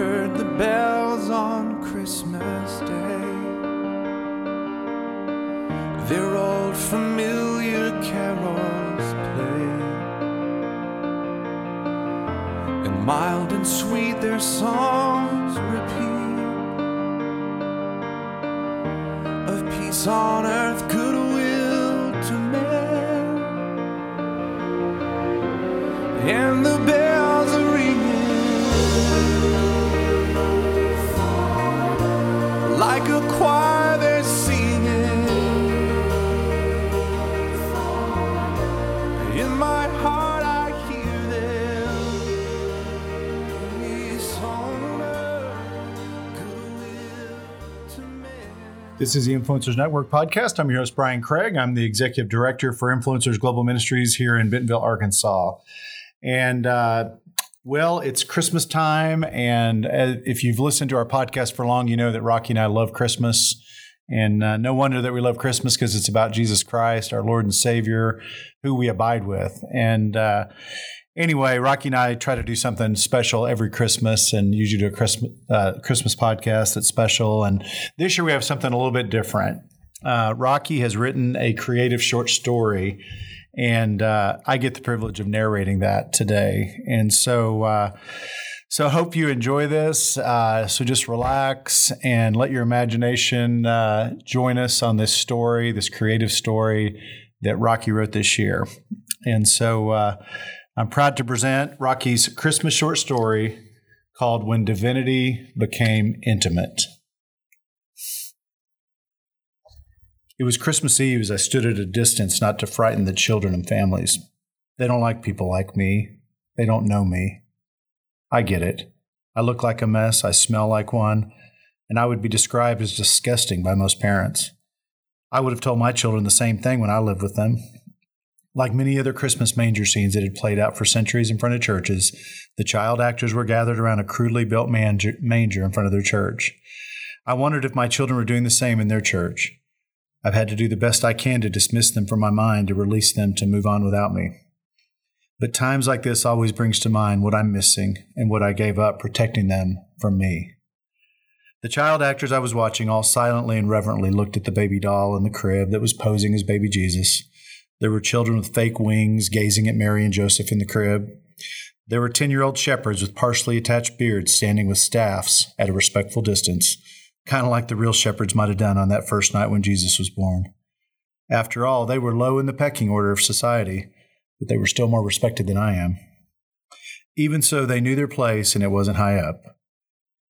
heard the bells on Christmas Day. Their old familiar carols play. And mild and sweet their songs repeat. Of peace on earth, goodwill to men. And the bells This is the Influencers Network podcast. I'm your host, Brian Craig. I'm the executive director for Influencers Global Ministries here in Bentonville, Arkansas. And, uh, well, it's Christmas time. And uh, if you've listened to our podcast for long, you know that Rocky and I love Christmas. And uh, no wonder that we love Christmas because it's about Jesus Christ, our Lord and Savior, who we abide with. And uh, anyway, Rocky and I try to do something special every Christmas and usually do a Christmas, uh, Christmas podcast that's special. And this year we have something a little bit different. Uh, Rocky has written a creative short story, and uh, I get the privilege of narrating that today. And so, uh, so I hope you enjoy this. Uh, so just relax and let your imagination uh, join us on this story, this creative story that Rocky wrote this year. And so I'm proud to present Rocky's Christmas short story called When Divinity Became Intimate. It was Christmas Eve as I stood at a distance not to frighten the children and families. They don't like people like me. They don't know me. I get it. I look like a mess, I smell like one, and I would be described as disgusting by most parents. I would have told my children the same thing when I lived with them. Like many other Christmas manger scenes that had played out for centuries in front of churches, the child actors were gathered around a crudely built manger manger in front of their church. I wondered if my children were doing the same in their church. I've had to do the best I can to dismiss them from my mind to release them to move on without me. But times like this always brings to mind what I'm missing and what I gave up protecting them from me. The child actors I was watching all silently and reverently looked at the baby doll in the crib that was posing as baby Jesus. There were children with fake wings gazing at Mary and Joseph in the crib. There were 10 year old shepherds with partially attached beards standing with staffs at a respectful distance, kind of like the real shepherds might have done on that first night when Jesus was born. After all, they were low in the pecking order of society, but they were still more respected than I am. Even so, they knew their place and it wasn't high up.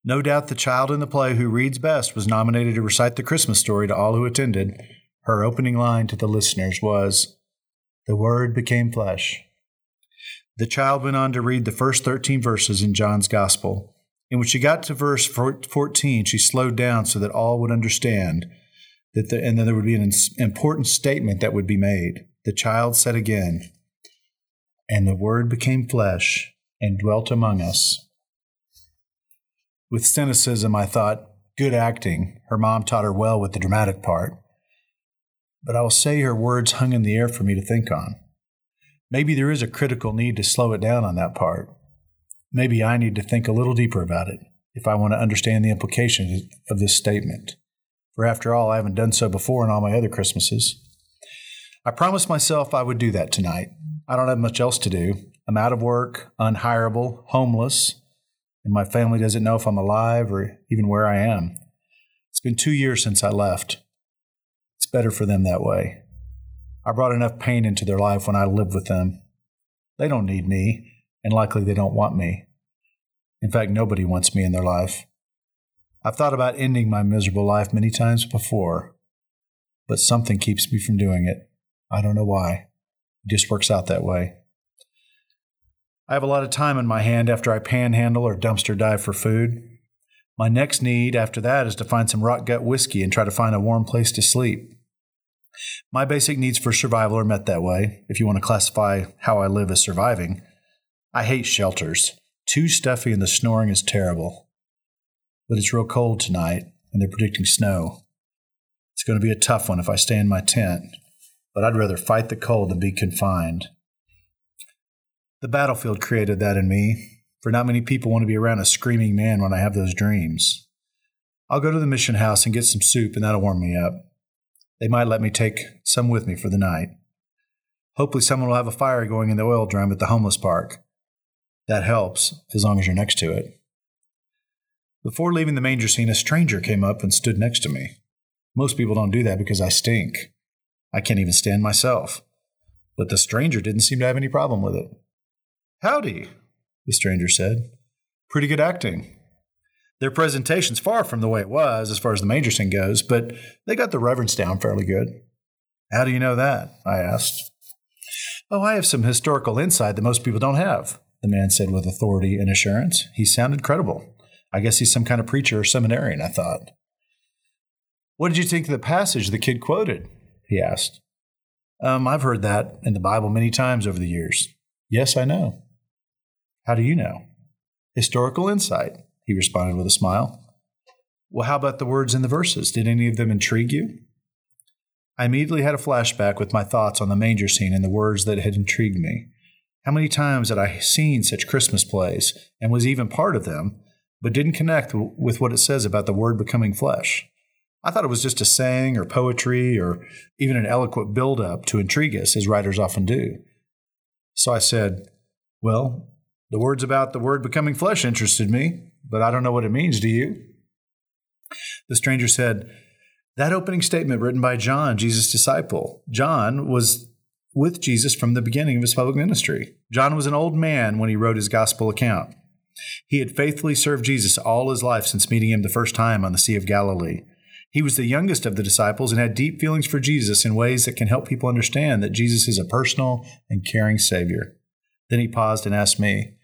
No doubt the child in the play who reads best was nominated to recite the Christmas story to all who attended. Her opening line to the listeners was, The Word became flesh. The child went on to read the first 13 verses in John's Gospel. And when she got to verse 14, she slowed down so that all would understand that the, and then there would be an important statement that would be made. The child said again, And the Word became flesh and dwelt among us. With cynicism, I thought, good acting. Her mom taught her well with the dramatic part. But I will say her words hung in the air for me to think on. Maybe there is a critical need to slow it down on that part. Maybe I need to think a little deeper about it if I want to understand the implications of this statement. For after all, I haven't done so before in all my other Christmases. I promised myself I would do that tonight. I don't have much else to do. I'm out of work, unhireable, homeless, and my family doesn't know if I'm alive or even where I am. It's been two years since I left. Better for them that way. I brought enough pain into their life when I lived with them. They don't need me, and likely they don't want me. In fact, nobody wants me in their life. I've thought about ending my miserable life many times before, but something keeps me from doing it. I don't know why. It just works out that way. I have a lot of time in my hand after I panhandle or dumpster dive for food. My next need after that is to find some rock gut whiskey and try to find a warm place to sleep. My basic needs for survival are met that way, if you want to classify how I live as surviving. I hate shelters. Too stuffy and the snoring is terrible. But it's real cold tonight, and they're predicting snow. It's going to be a tough one if I stay in my tent, but I'd rather fight the cold than be confined. The battlefield created that in me. for not many people want to be around a screaming man when I have those dreams. I'll go to the mission house and get some soup, and that'll warm me up. They might let me take some with me for the night. Hopefully, someone will have a fire going in the oil drum at the homeless park. That helps, as long as you're next to it. Before leaving the manger scene, a stranger came up and stood next to me. Most people don't do that because I stink. I can't even stand myself. But the stranger didn't seem to have any problem with it. Howdy, the stranger said. Pretty good acting. Their presentation's far from the way it was as far as the major scene goes, but they got the reverence down fairly good. How do you know that? I asked. Oh, I have some historical insight that most people don't have, the man said with authority and assurance. He sounded credible. I guess he's some kind of preacher or seminarian, I thought. What did you think of the passage the kid quoted? He asked. Um, I've heard that in the Bible many times over the years. Yes, I know. How do you know? Historical insight, he responded with a smile. Well, how about the words in the verses? Did any of them intrigue you? I immediately had a flashback with my thoughts on the manger scene and the words that had intrigued me. How many times had I seen such Christmas plays and was even part of them, but didn't connect with what it says about the Word becoming flesh? I thought it was just a saying or poetry or even an eloquent build up to intrigue us, as writers often do. So I said, Well, the words about the Word becoming flesh interested me, but I don't know what it means. Do you? The stranger said, That opening statement written by John, Jesus' disciple. John was with Jesus from the beginning of his public ministry. John was an old man when he wrote his gospel account. He had faithfully served Jesus all his life since meeting him the first time on the Sea of Galilee. He was the youngest of the disciples and had deep feelings for Jesus in ways that can help people understand that Jesus is a personal and caring Savior. Then he paused and asked me,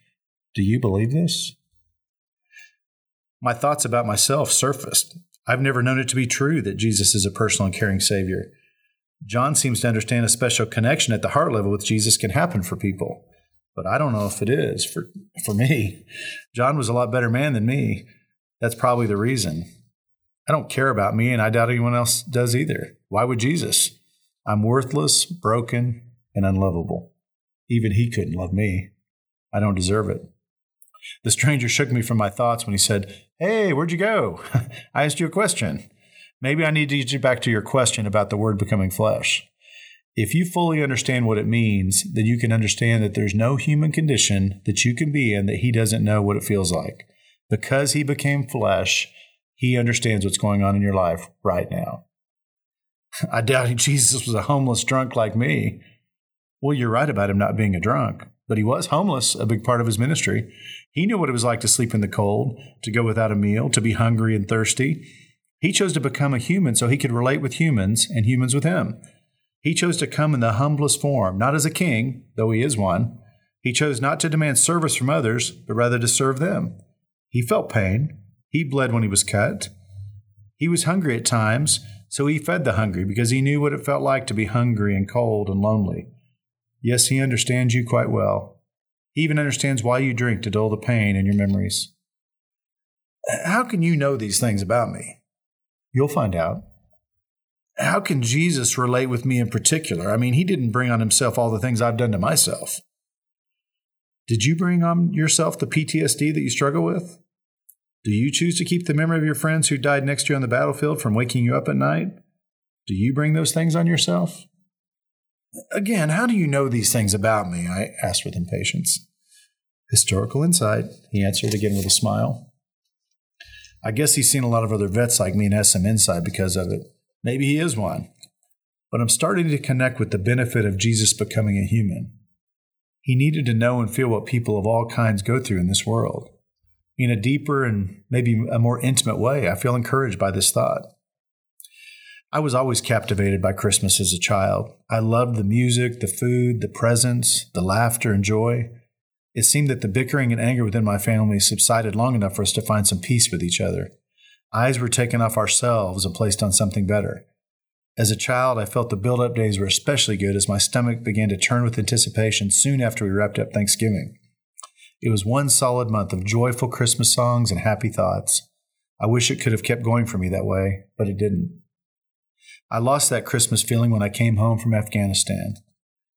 Do you believe this? My thoughts about myself surfaced. I've never known it to be true that Jesus is a personal and caring Savior. John seems to understand a special connection at the heart level with Jesus can happen for people, but I don't know if it is for, for me. John was a lot better man than me. That's probably the reason. I don't care about me, and I doubt anyone else does either. Why would Jesus? I'm worthless, broken, and unlovable. Even he couldn't love me. I don't deserve it. The stranger shook me from my thoughts when he said, Hey, where'd you go? I asked you a question. Maybe I need to get you back to your question about the word becoming flesh. If you fully understand what it means, then you can understand that there's no human condition that you can be in that he doesn't know what it feels like. Because he became flesh, he understands what's going on in your life right now. I doubt Jesus was a homeless drunk like me. Well, you're right about him not being a drunk, but he was homeless, a big part of his ministry. He knew what it was like to sleep in the cold, to go without a meal, to be hungry and thirsty. He chose to become a human so he could relate with humans and humans with him. He chose to come in the humblest form, not as a king, though he is one. He chose not to demand service from others, but rather to serve them. He felt pain. He bled when he was cut. He was hungry at times, so he fed the hungry because he knew what it felt like to be hungry and cold and lonely. Yes, he understands you quite well. He even understands why you drink to dull the pain in your memories. How can you know these things about me? You'll find out. How can Jesus relate with me in particular? I mean, he didn't bring on himself all the things I've done to myself. Did you bring on yourself the PTSD that you struggle with? Do you choose to keep the memory of your friends who died next to you on the battlefield from waking you up at night? Do you bring those things on yourself? Again, how do you know these things about me? I asked with impatience. Historical insight, he answered again with a smile. I guess he's seen a lot of other vets like me and has some insight because of it. Maybe he is one. But I'm starting to connect with the benefit of Jesus becoming a human. He needed to know and feel what people of all kinds go through in this world in a deeper and maybe a more intimate way. I feel encouraged by this thought. I was always captivated by Christmas as a child. I loved the music, the food, the presents, the laughter and joy. It seemed that the bickering and anger within my family subsided long enough for us to find some peace with each other. Eyes were taken off ourselves and placed on something better. As a child, I felt the build up days were especially good as my stomach began to turn with anticipation soon after we wrapped up Thanksgiving. It was one solid month of joyful Christmas songs and happy thoughts. I wish it could have kept going for me that way, but it didn't. I lost that Christmas feeling when I came home from Afghanistan.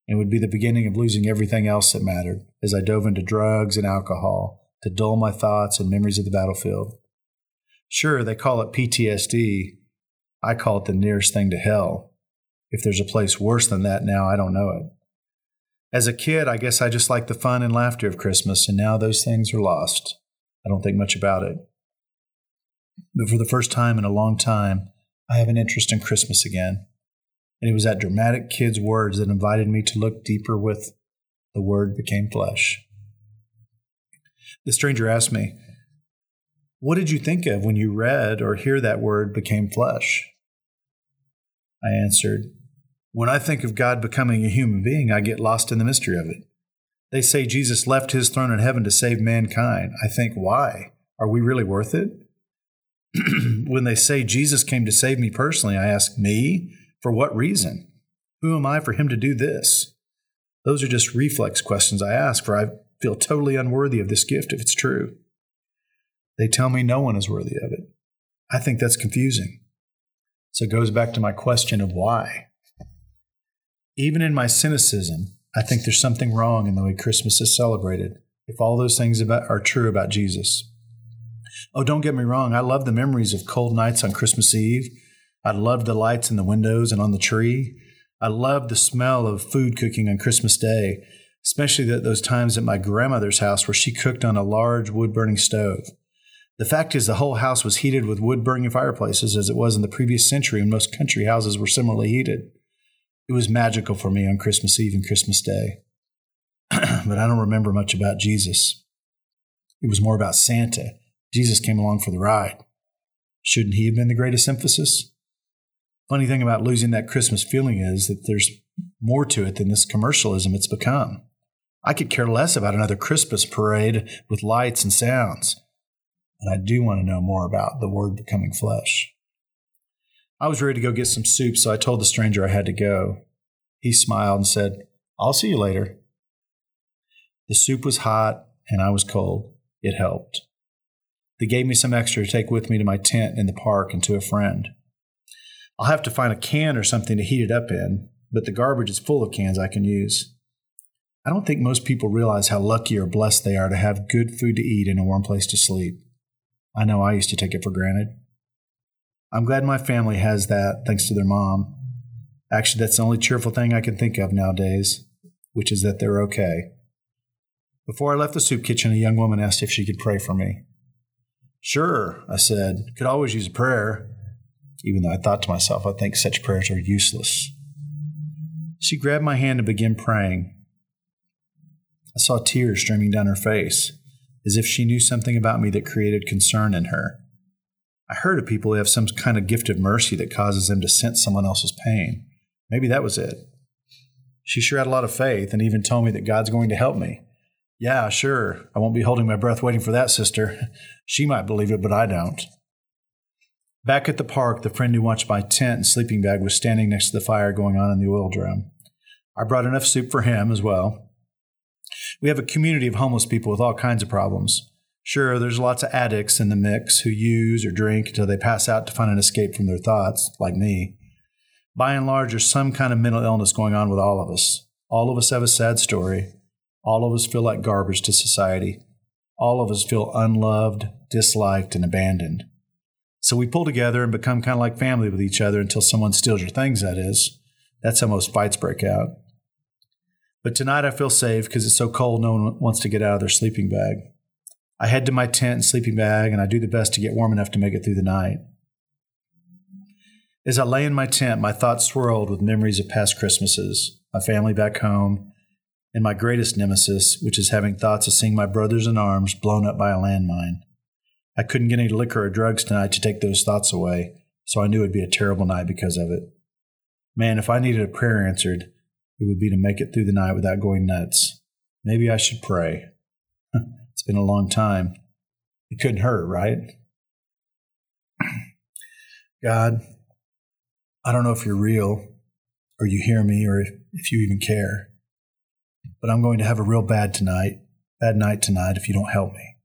It would be the beginning of losing everything else that mattered as I dove into drugs and alcohol, to dull my thoughts and memories of the battlefield. Sure, they call it PTSD. I call it the nearest thing to hell. If there's a place worse than that now, I don't know it. As a kid, I guess I just liked the fun and laughter of Christmas, and now those things are lost. I don't think much about it. But for the first time in a long time, I have an interest in Christmas again. And it was that dramatic kid's words that invited me to look deeper with the Word became flesh. The stranger asked me, What did you think of when you read or hear that word became flesh? I answered, When I think of God becoming a human being, I get lost in the mystery of it. They say Jesus left his throne in heaven to save mankind. I think, why? Are we really worth it? when they say Jesus came to save me personally, I ask, me? For what reason? Who am I for him to do this? Those are just reflex questions I ask, for I feel totally unworthy of this gift if it's true. They tell me no one is worthy of it. I think that's confusing. So it goes back to my question of why. Even in my cynicism, I think there's something wrong in the way Christmas is celebrated if all those things about, are true about Jesus. Oh, don't get me wrong, I love the memories of cold nights on Christmas Eve. I love the lights in the windows and on the tree. I love the smell of food cooking on Christmas Day, especially the, those times at my grandmother's house where she cooked on a large wood burning stove. The fact is, the whole house was heated with wood burning fireplaces as it was in the previous century when most country houses were similarly heated. It was magical for me on Christmas Eve and Christmas Day. but I don't remember much about Jesus. It was more about Santa. Jesus came along for the ride. Shouldn't he have been the greatest emphasis? Funny thing about losing that Christmas feeling is that there's more to it than this commercialism it's become. I could care less about another Christmas parade with lights and sounds, but I do want to know more about the Word becoming flesh. I was ready to go get some soup, so I told the stranger I had to go. He smiled and said, I'll see you later. The soup was hot and I was cold. It helped. They gave me some extra to take with me to my tent in the park and to a friend. I'll have to find a can or something to heat it up in, but the garbage is full of cans I can use. I don't think most people realize how lucky or blessed they are to have good food to eat and a warm place to sleep. I know I used to take it for granted. I'm glad my family has that thanks to their mom. Actually, that's the only cheerful thing I can think of nowadays, which is that they're okay. Before I left the soup kitchen, a young woman asked if she could pray for me. Sure, I said. Could always use a prayer even though I thought to myself, I think such prayers are useless. She grabbed my hand and began praying. I saw tears streaming down her face, as if she knew something about me that created concern in her. I heard of people who have some kind of gift of mercy that causes them to sense someone else's pain. Maybe that was it. She sure had a lot of faith and even told me that God's going to help me. Yeah, sure. I won't be holding my breath waiting for that sister. She might believe it, but I don't. Back at the park, the friend who watched my tent and sleeping bag was standing next to the fire going on in the oil drum. I brought enough soup for him as well. We have a community of homeless people with all kinds of problems. Sure, there's lots of addicts in the mix who use or drink until they pass out to find an escape from their thoughts, like me. By and large, there's some kind of mental illness going on with all of us. All of us have a sad story. All of us feel like garbage to society. All of us feel unloved, disliked, and abandoned. So we pull together and become kind of like family with each other until someone steals your things, that is. That's how most fights break out. But tonight I feel safe because it's so cold, no one wants to get out of their sleeping bag. I head to my tent and sleeping bag, and I do the best to get warm enough to make it through the night. As I lay in my tent, my thoughts swirled with memories of past Christmases, my family back home, and my greatest nemesis, which is having thoughts of seeing my brothers in arms blown up by a landmine. I couldn't get any liquor or drugs tonight to take those thoughts away, so I knew it'd be a terrible night because of it. Man, if I needed a prayer answered, it would be to make it through the night without going nuts. Maybe I should pray. it's been a long time. It couldn't hurt, right? God, I don't know if you're real or you hear me or if you even care, but I'm going to have a real bad tonight, bad night tonight if you don't help me.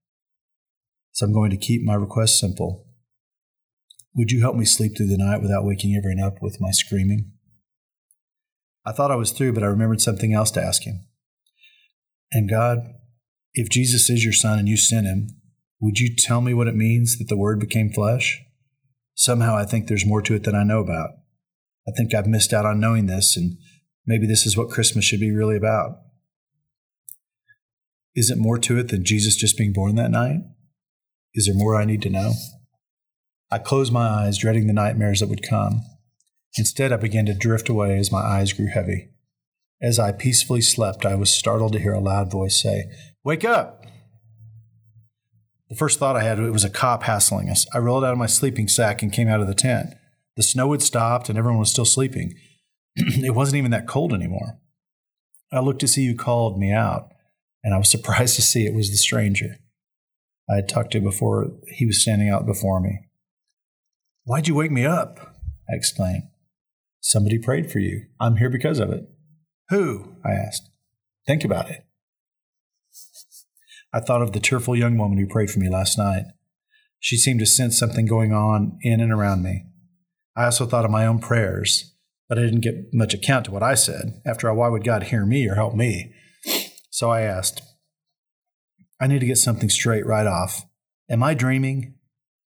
So I'm going to keep my request simple. Would you help me sleep through the night without waking everyone up with my screaming? I thought I was through, but I remembered something else to ask him. And God, If Jesus is your son and you sent him, would you tell me what it means that the word became flesh? Somehow I think there's more to it than I know about. I think I've missed out on knowing this, and maybe this is what Christmas should be really about. Is it more to it than Jesus just being born that night? Is there more I need to know? I closed my eyes, dreading the nightmares that would come. Instead, I began to drift away as my eyes grew heavy. As I peacefully slept, I was startled to hear a loud voice say, Wake up! The first thought I had it was a cop hassling us. I rolled out of my sleeping sack and came out of the tent. The snow had stopped and everyone was still sleeping. it wasn't even that cold anymore. I looked to see who called me out, and I was surprised to see it was the stranger I had talked to before he was standing out before me. Why'd you wake me up? I exclaimed. Somebody prayed for you. I'm here because of it. Who? I asked. Think about it. I thought of the tearful young woman who prayed for me last night. She seemed to sense something going on in and around me. I also thought of my own prayers, but I didn't get much account to what I said. After all, why would God hear me or help me? So I asked, I need to get something straight right off. Am I dreaming?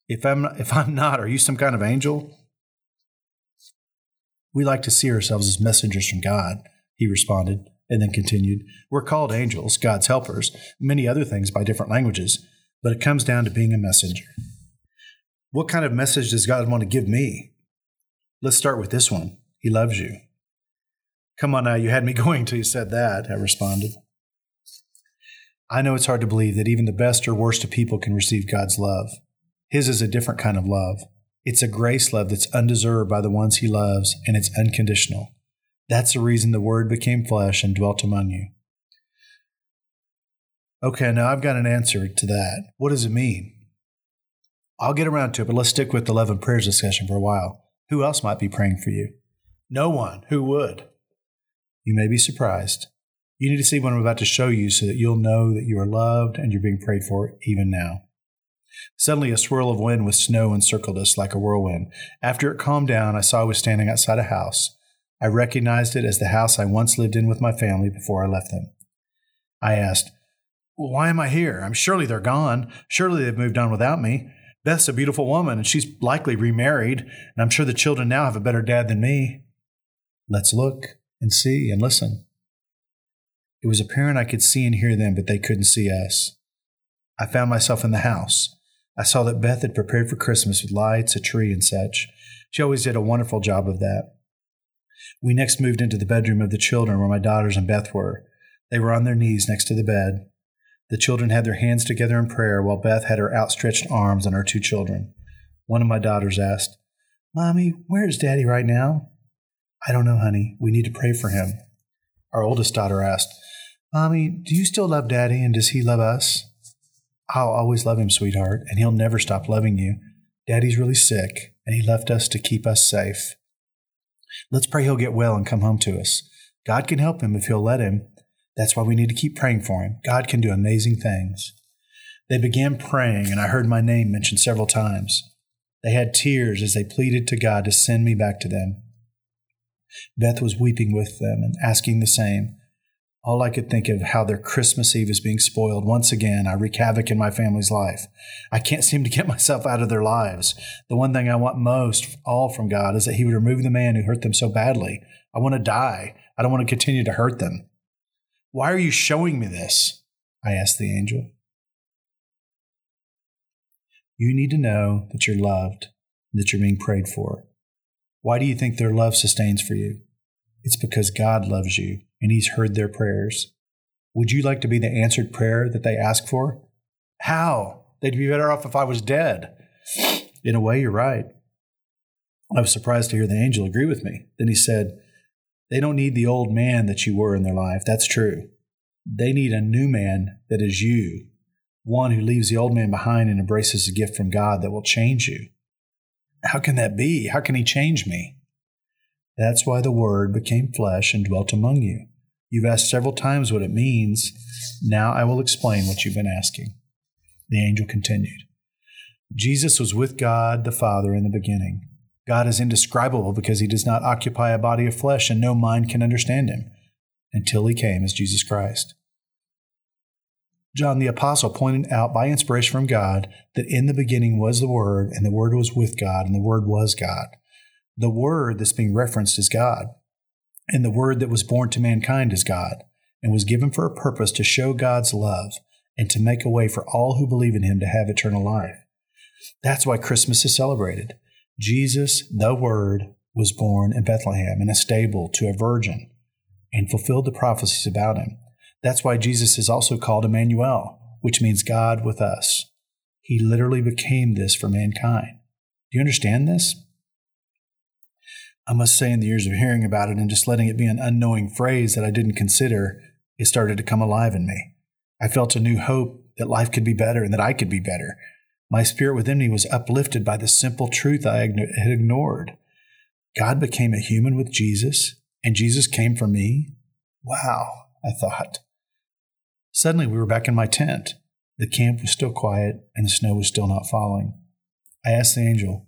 If I'm if I'm not, are you some kind of angel? We like to see ourselves as messengers from God, he responded, and then continued, We're called angels, God's helpers, many other things by different languages, but it comes down to being a messenger. What kind of message does God want to give me? Let's start with this one. He loves you. Come on now, you had me going till you said that, I responded. I know it's hard to believe that even the best or worst of people can receive God's love. His is a different kind of love. It's a grace love that's undeserved by the ones he loves, and it's unconditional. That's the reason the Word became flesh and dwelt among you. Okay, now I've got an answer to that. What does it mean? I'll get around to it, but let's stick with the 11 prayers discussion for a while. Who else might be praying for you? No one. Who would? You may be surprised. You need to see what I'm about to show you so that you'll know that you are loved and you're being prayed for even now. Suddenly, a swirl of wind with snow encircled us like a whirlwind. After it calmed down, I saw I was standing outside a house. I recognized it as the house I once lived in with my family before I left them. I asked, Why am I here? I'm surely they're gone. Surely they've moved on without me. Beth's a beautiful woman, and she's likely remarried, and I'm sure the children now have a better dad than me. Let's look and see and listen. It was apparent I could see and hear them, but they couldn't see us. I found myself in the house. I saw that Beth had prepared for Christmas with lights, a tree, and such. She always did a wonderful job of that. We next moved into the bedroom of the children where my daughters and Beth were. They were on their knees next to the bed. The children had their hands together in prayer while Beth had her outstretched arms on her two children. One of my daughters asked, Mommy, where is Daddy right now? I don't know, honey. We need to pray for him. Our oldest daughter asked, Mommy, do you still love Daddy and does he love us? I'll always love him, sweetheart, and he'll never stop loving you. Daddy's really sick, and he left us to keep us safe. Let's pray he'll get well and come home to us. God can help him if he'll let him. That's why we need to keep praying for him. God can do amazing things. They began praying, and I heard my name mentioned several times. They had tears as they pleaded to God to send me back to them. Beth was weeping with them and asking the same. All I could think of how their Christmas Eve is being spoiled. Once again, I wreak havoc in my family's life. I can't seem to get myself out of their lives. The one thing I want most all from God is that He would remove the man who hurt them so badly. I want to die. I don't want to continue to hurt them. Why are you showing me this? I asked the angel. You need to know that you're loved, that you're being prayed for. Why do you think their love sustains for you? It's because God loves you and He's heard their prayers. Would you like to be the answered prayer that they ask for? How? They'd be better off if I was dead. In a way, you're right. I was surprised to hear the angel agree with me. Then he said, They don't need the old man that you were in their life. That's true. They need a new man that is you, one who leaves the old man behind and embraces a gift from God that will change you. How can that be? How can he change me? That's why the Word became flesh and dwelt among you. You've asked several times what it means. Now I will explain what you've been asking. The angel continued Jesus was with God the Father in the beginning. God is indescribable because he does not occupy a body of flesh, and no mind can understand him until he came as Jesus Christ. John the Apostle pointed out by inspiration from God that in the beginning was the Word, and the Word was with God, and the Word was God. The Word that's being referenced is God, and the Word that was born to mankind is God, and was given for a purpose to show God's love and to make a way for all who believe in Him to have eternal life. That's why Christmas is celebrated. Jesus, the Word, was born in Bethlehem in a stable to a virgin and fulfilled the prophecies about him. That's why Jesus is also called Emmanuel, which means God with us. He literally became this for mankind. Do you understand this? I must say, in the years of hearing about it and just letting it be an unknowing phrase that I didn't consider, it started to come alive in me. I felt a new hope that life could be better and that I could be better. My spirit within me was uplifted by the simple truth I had ignored. God became a human with Jesus, and Jesus came for me? Wow, I thought. Suddenly, we were back in my tent. The camp was still quiet, and the snow was still not falling. I asked the angel,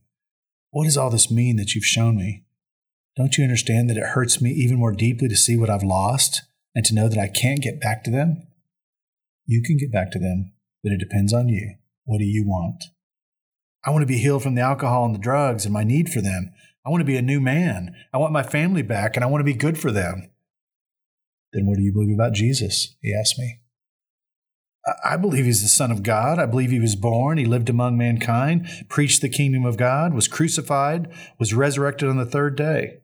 What does all this mean that you've shown me? Don't you understand that it hurts me even more deeply to see what I've lost and to know that I can't get back to them? You can get back to them, but it depends on you. What do you want? I want to be healed from the alcohol and the drugs and my need for them. I want to be a new man. I want my family back and I want to be good for them. Then what do you believe about Jesus? He asked me. I believe he's the Son of God. I believe he was born, he lived among mankind, preached the kingdom of God, was crucified, was resurrected on the third day.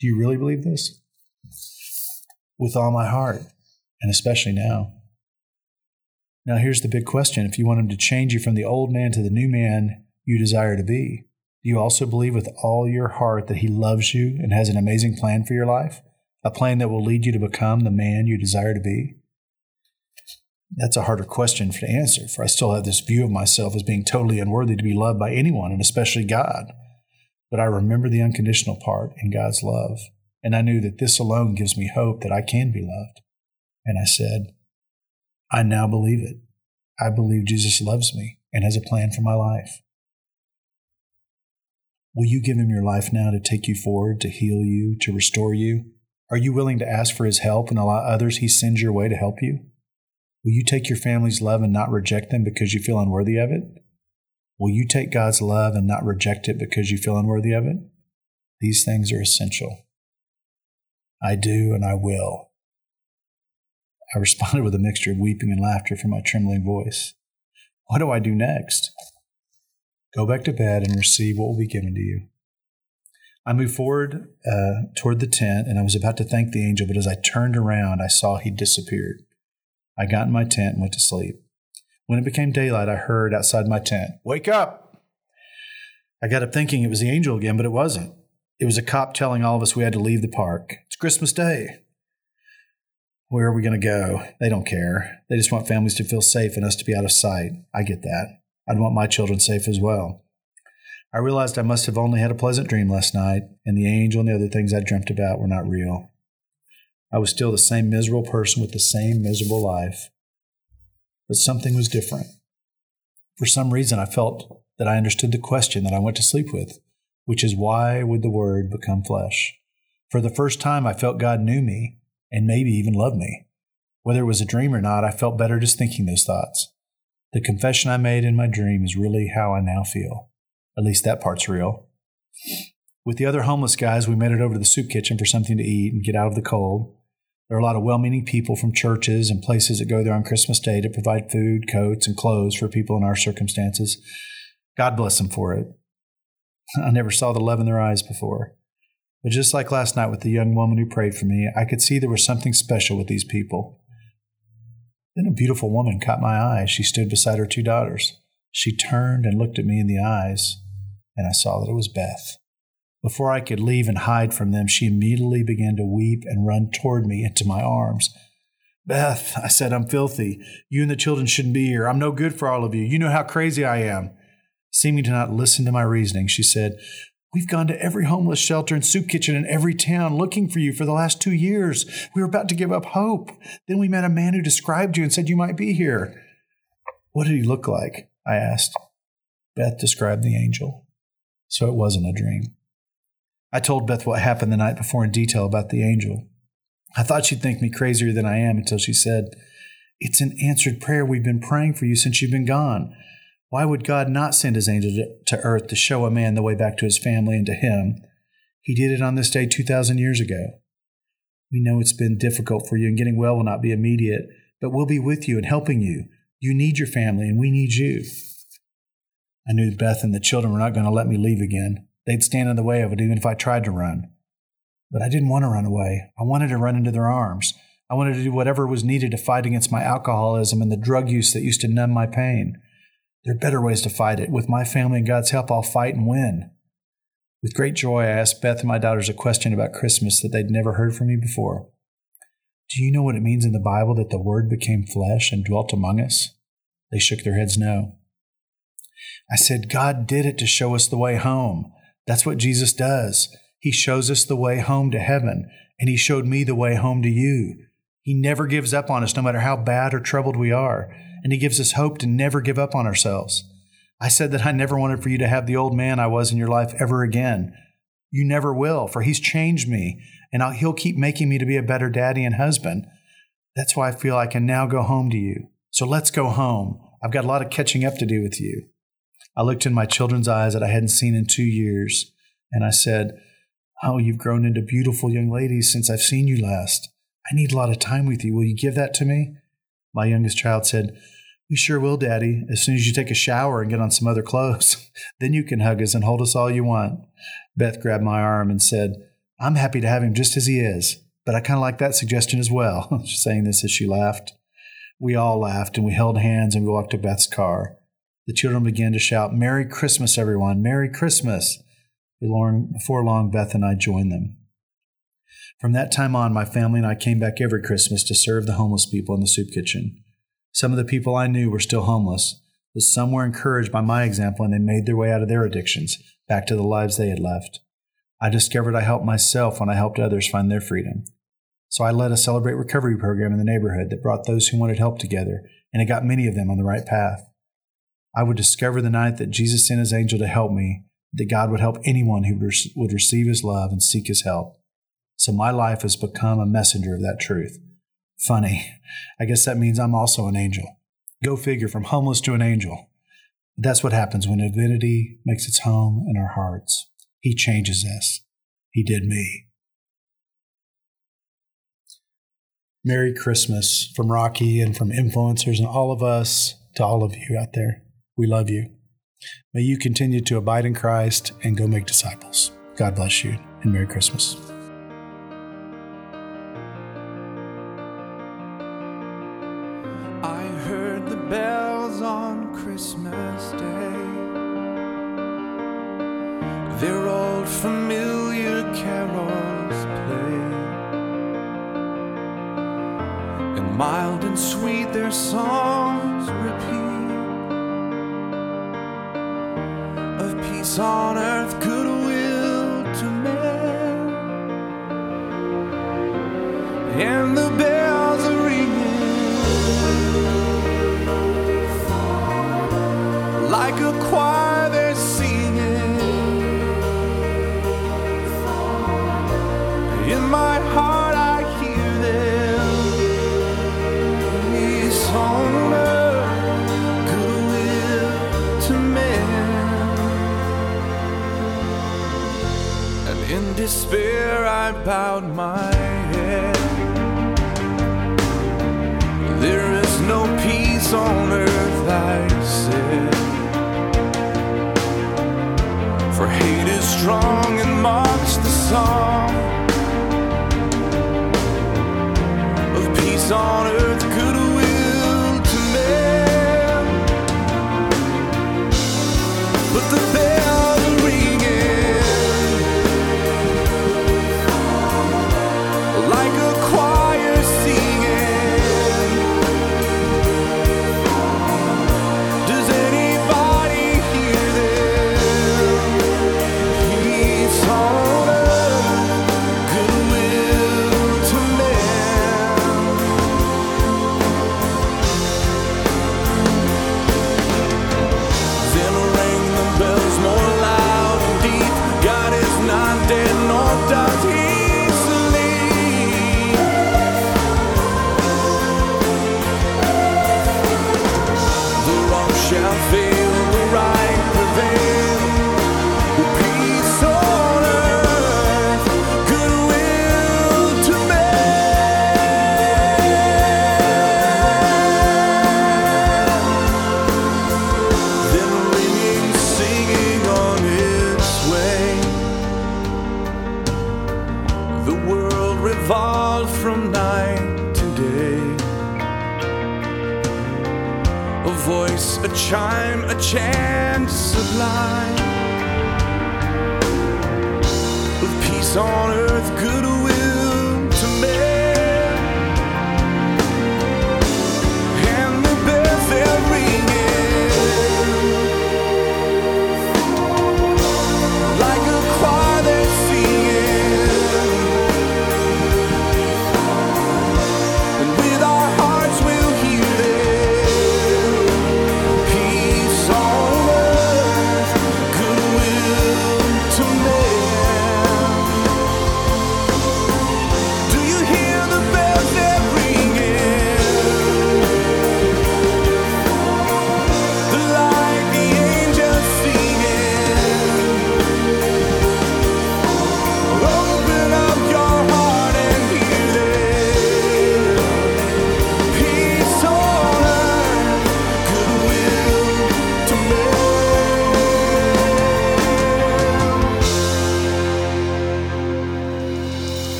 Do you really believe this? With all my heart, and especially now. Now, here's the big question if you want him to change you from the old man to the new man you desire to be, do you also believe with all your heart that he loves you and has an amazing plan for your life? A plan that will lead you to become the man you desire to be? That's a harder question to answer, for I still have this view of myself as being totally unworthy to be loved by anyone, and especially God. But I remember the unconditional part in God's love, and I knew that this alone gives me hope that I can be loved. And I said, I now believe it. I believe Jesus loves me and has a plan for my life. Will you give him your life now to take you forward, to heal you, to restore you? Are you willing to ask for his help and allow others he sends your way to help you? Will you take your family's love and not reject them because you feel unworthy of it? Will you take God's love and not reject it because you feel unworthy of it? These things are essential. I do and I will. I responded with a mixture of weeping and laughter from my trembling voice. What do I do next? Go back to bed and receive what will be given to you. I moved forward uh, toward the tent and I was about to thank the angel, but as I turned around, I saw he disappeared. I got in my tent and went to sleep. When it became daylight, I heard outside my tent, Wake up! I got up thinking it was the angel again, but it wasn't. It was a cop telling all of us we had to leave the park. It's Christmas Day. Where are we going to go? They don't care. They just want families to feel safe and us to be out of sight. I get that. I'd want my children safe as well. I realized I must have only had a pleasant dream last night, and the angel and the other things I dreamt about were not real. I was still the same miserable person with the same miserable life. But something was different. For some reason, I felt that I understood the question that I went to sleep with, which is why would the Word become flesh? For the first time, I felt God knew me and maybe even loved me. Whether it was a dream or not, I felt better just thinking those thoughts. The confession I made in my dream is really how I now feel. At least that part's real. With the other homeless guys, we made it over to the soup kitchen for something to eat and get out of the cold. There are a lot of well meaning people from churches and places that go there on Christmas Day to provide food, coats, and clothes for people in our circumstances. God bless them for it. I never saw the love in their eyes before. But just like last night with the young woman who prayed for me, I could see there was something special with these people. Then a beautiful woman caught my eye she stood beside her two daughters. She turned and looked at me in the eyes, and I saw that it was Beth. Before I could leave and hide from them, she immediately began to weep and run toward me into my arms. Beth, I said, I'm filthy. You and the children shouldn't be here. I'm no good for all of you. You know how crazy I am. Seeming to not listen to my reasoning, she said, We've gone to every homeless shelter and soup kitchen in every town looking for you for the last two years. We were about to give up hope. Then we met a man who described you and said you might be here. What did he look like? I asked. Beth described the angel. So it wasn't a dream. I told Beth what happened the night before in detail about the angel. I thought she'd think me crazier than I am until she said, It's an answered prayer. We've been praying for you since you've been gone. Why would God not send his angel to, earth to show a man the way back to his family and to him? He did it on this day 2,000 years ago. We know it's been difficult for you, and getting well will not be immediate, but we'll be with you and helping you. You need your family, and we need you. I knew Beth and the children were not going to let me leave again. They'd stand in the way of it even if I tried to run. But I didn't want to run away. I wanted to run into their arms. I wanted to do whatever was needed to fight against my alcoholism and the drug use that used to numb my pain. There are better ways to fight it. With my family and God's help, I'll fight and win. With great joy, I asked Beth and my daughters a question about Christmas that they'd never heard from me before. Do you know what it means in the Bible that the Word became flesh and dwelt among us? They shook their heads no. I said, God did it to show us the way home. That's what Jesus does. He shows us the way home to heaven, and He showed me the way home to you. He never gives up on us, no matter how bad or troubled we are and He gives us hope to never give up on ourselves. I said that I never wanted for you to have the old man I was in your life ever again. You never will, for He's changed me, and I'll, He'll keep making me to be a better daddy and husband. That's why I feel I can now go home to you. So let's go home. I've got a lot of catching up to do with you. I looked in my children's eyes that I hadn't seen in two years, and I said, Oh, you've grown into beautiful young ladies since I've seen you last. I need a lot of time with you. Will you give that to me? My youngest child said, We sure will, Daddy, as soon as you take a shower and get on some other clothes. then you can hug us and hold us all you want. Beth grabbed my arm and said, I'm happy to have him just as he is, but I kind of like that suggestion as well. She's saying this as she laughed. We all laughed and we held hands and we walked to Beth's car. The children began to shout, Merry Christmas, everyone! Merry Christmas! Before long, Beth and I joined them. From that time on, my family and I came back every Christmas to serve the homeless people in the soup kitchen. Some of the people I knew were still homeless, but some were encouraged by my example and they made their way out of their addictions back to the lives they had left. I discovered I helped myself when I helped others find their freedom. So I led a Celebrate Recovery program in the neighborhood that brought those who wanted help together, and it got many of them on the right path. I would discover the night that Jesus sent his angel to help me, that God would help anyone who would receive his love and seek his help. So my life has become a messenger of that truth. Funny. I guess that means I'm also an angel. Go figure, from homeless to an angel. But that's what happens when divinity makes its home in our hearts. He changes us. He did me. Merry Christmas from Rocky and from influencers and all of us to all of you out there. We love you. May you continue to abide in Christ and go make disciples. God bless you and Merry Christmas. I heard the bells on Christmas Day. Their old familiar carols play, and mild and sweet their songs repeat of peace on earth, goodwill bowed my head. There is no peace on earth, I said. For hate is strong and mocks the song of peace on earth,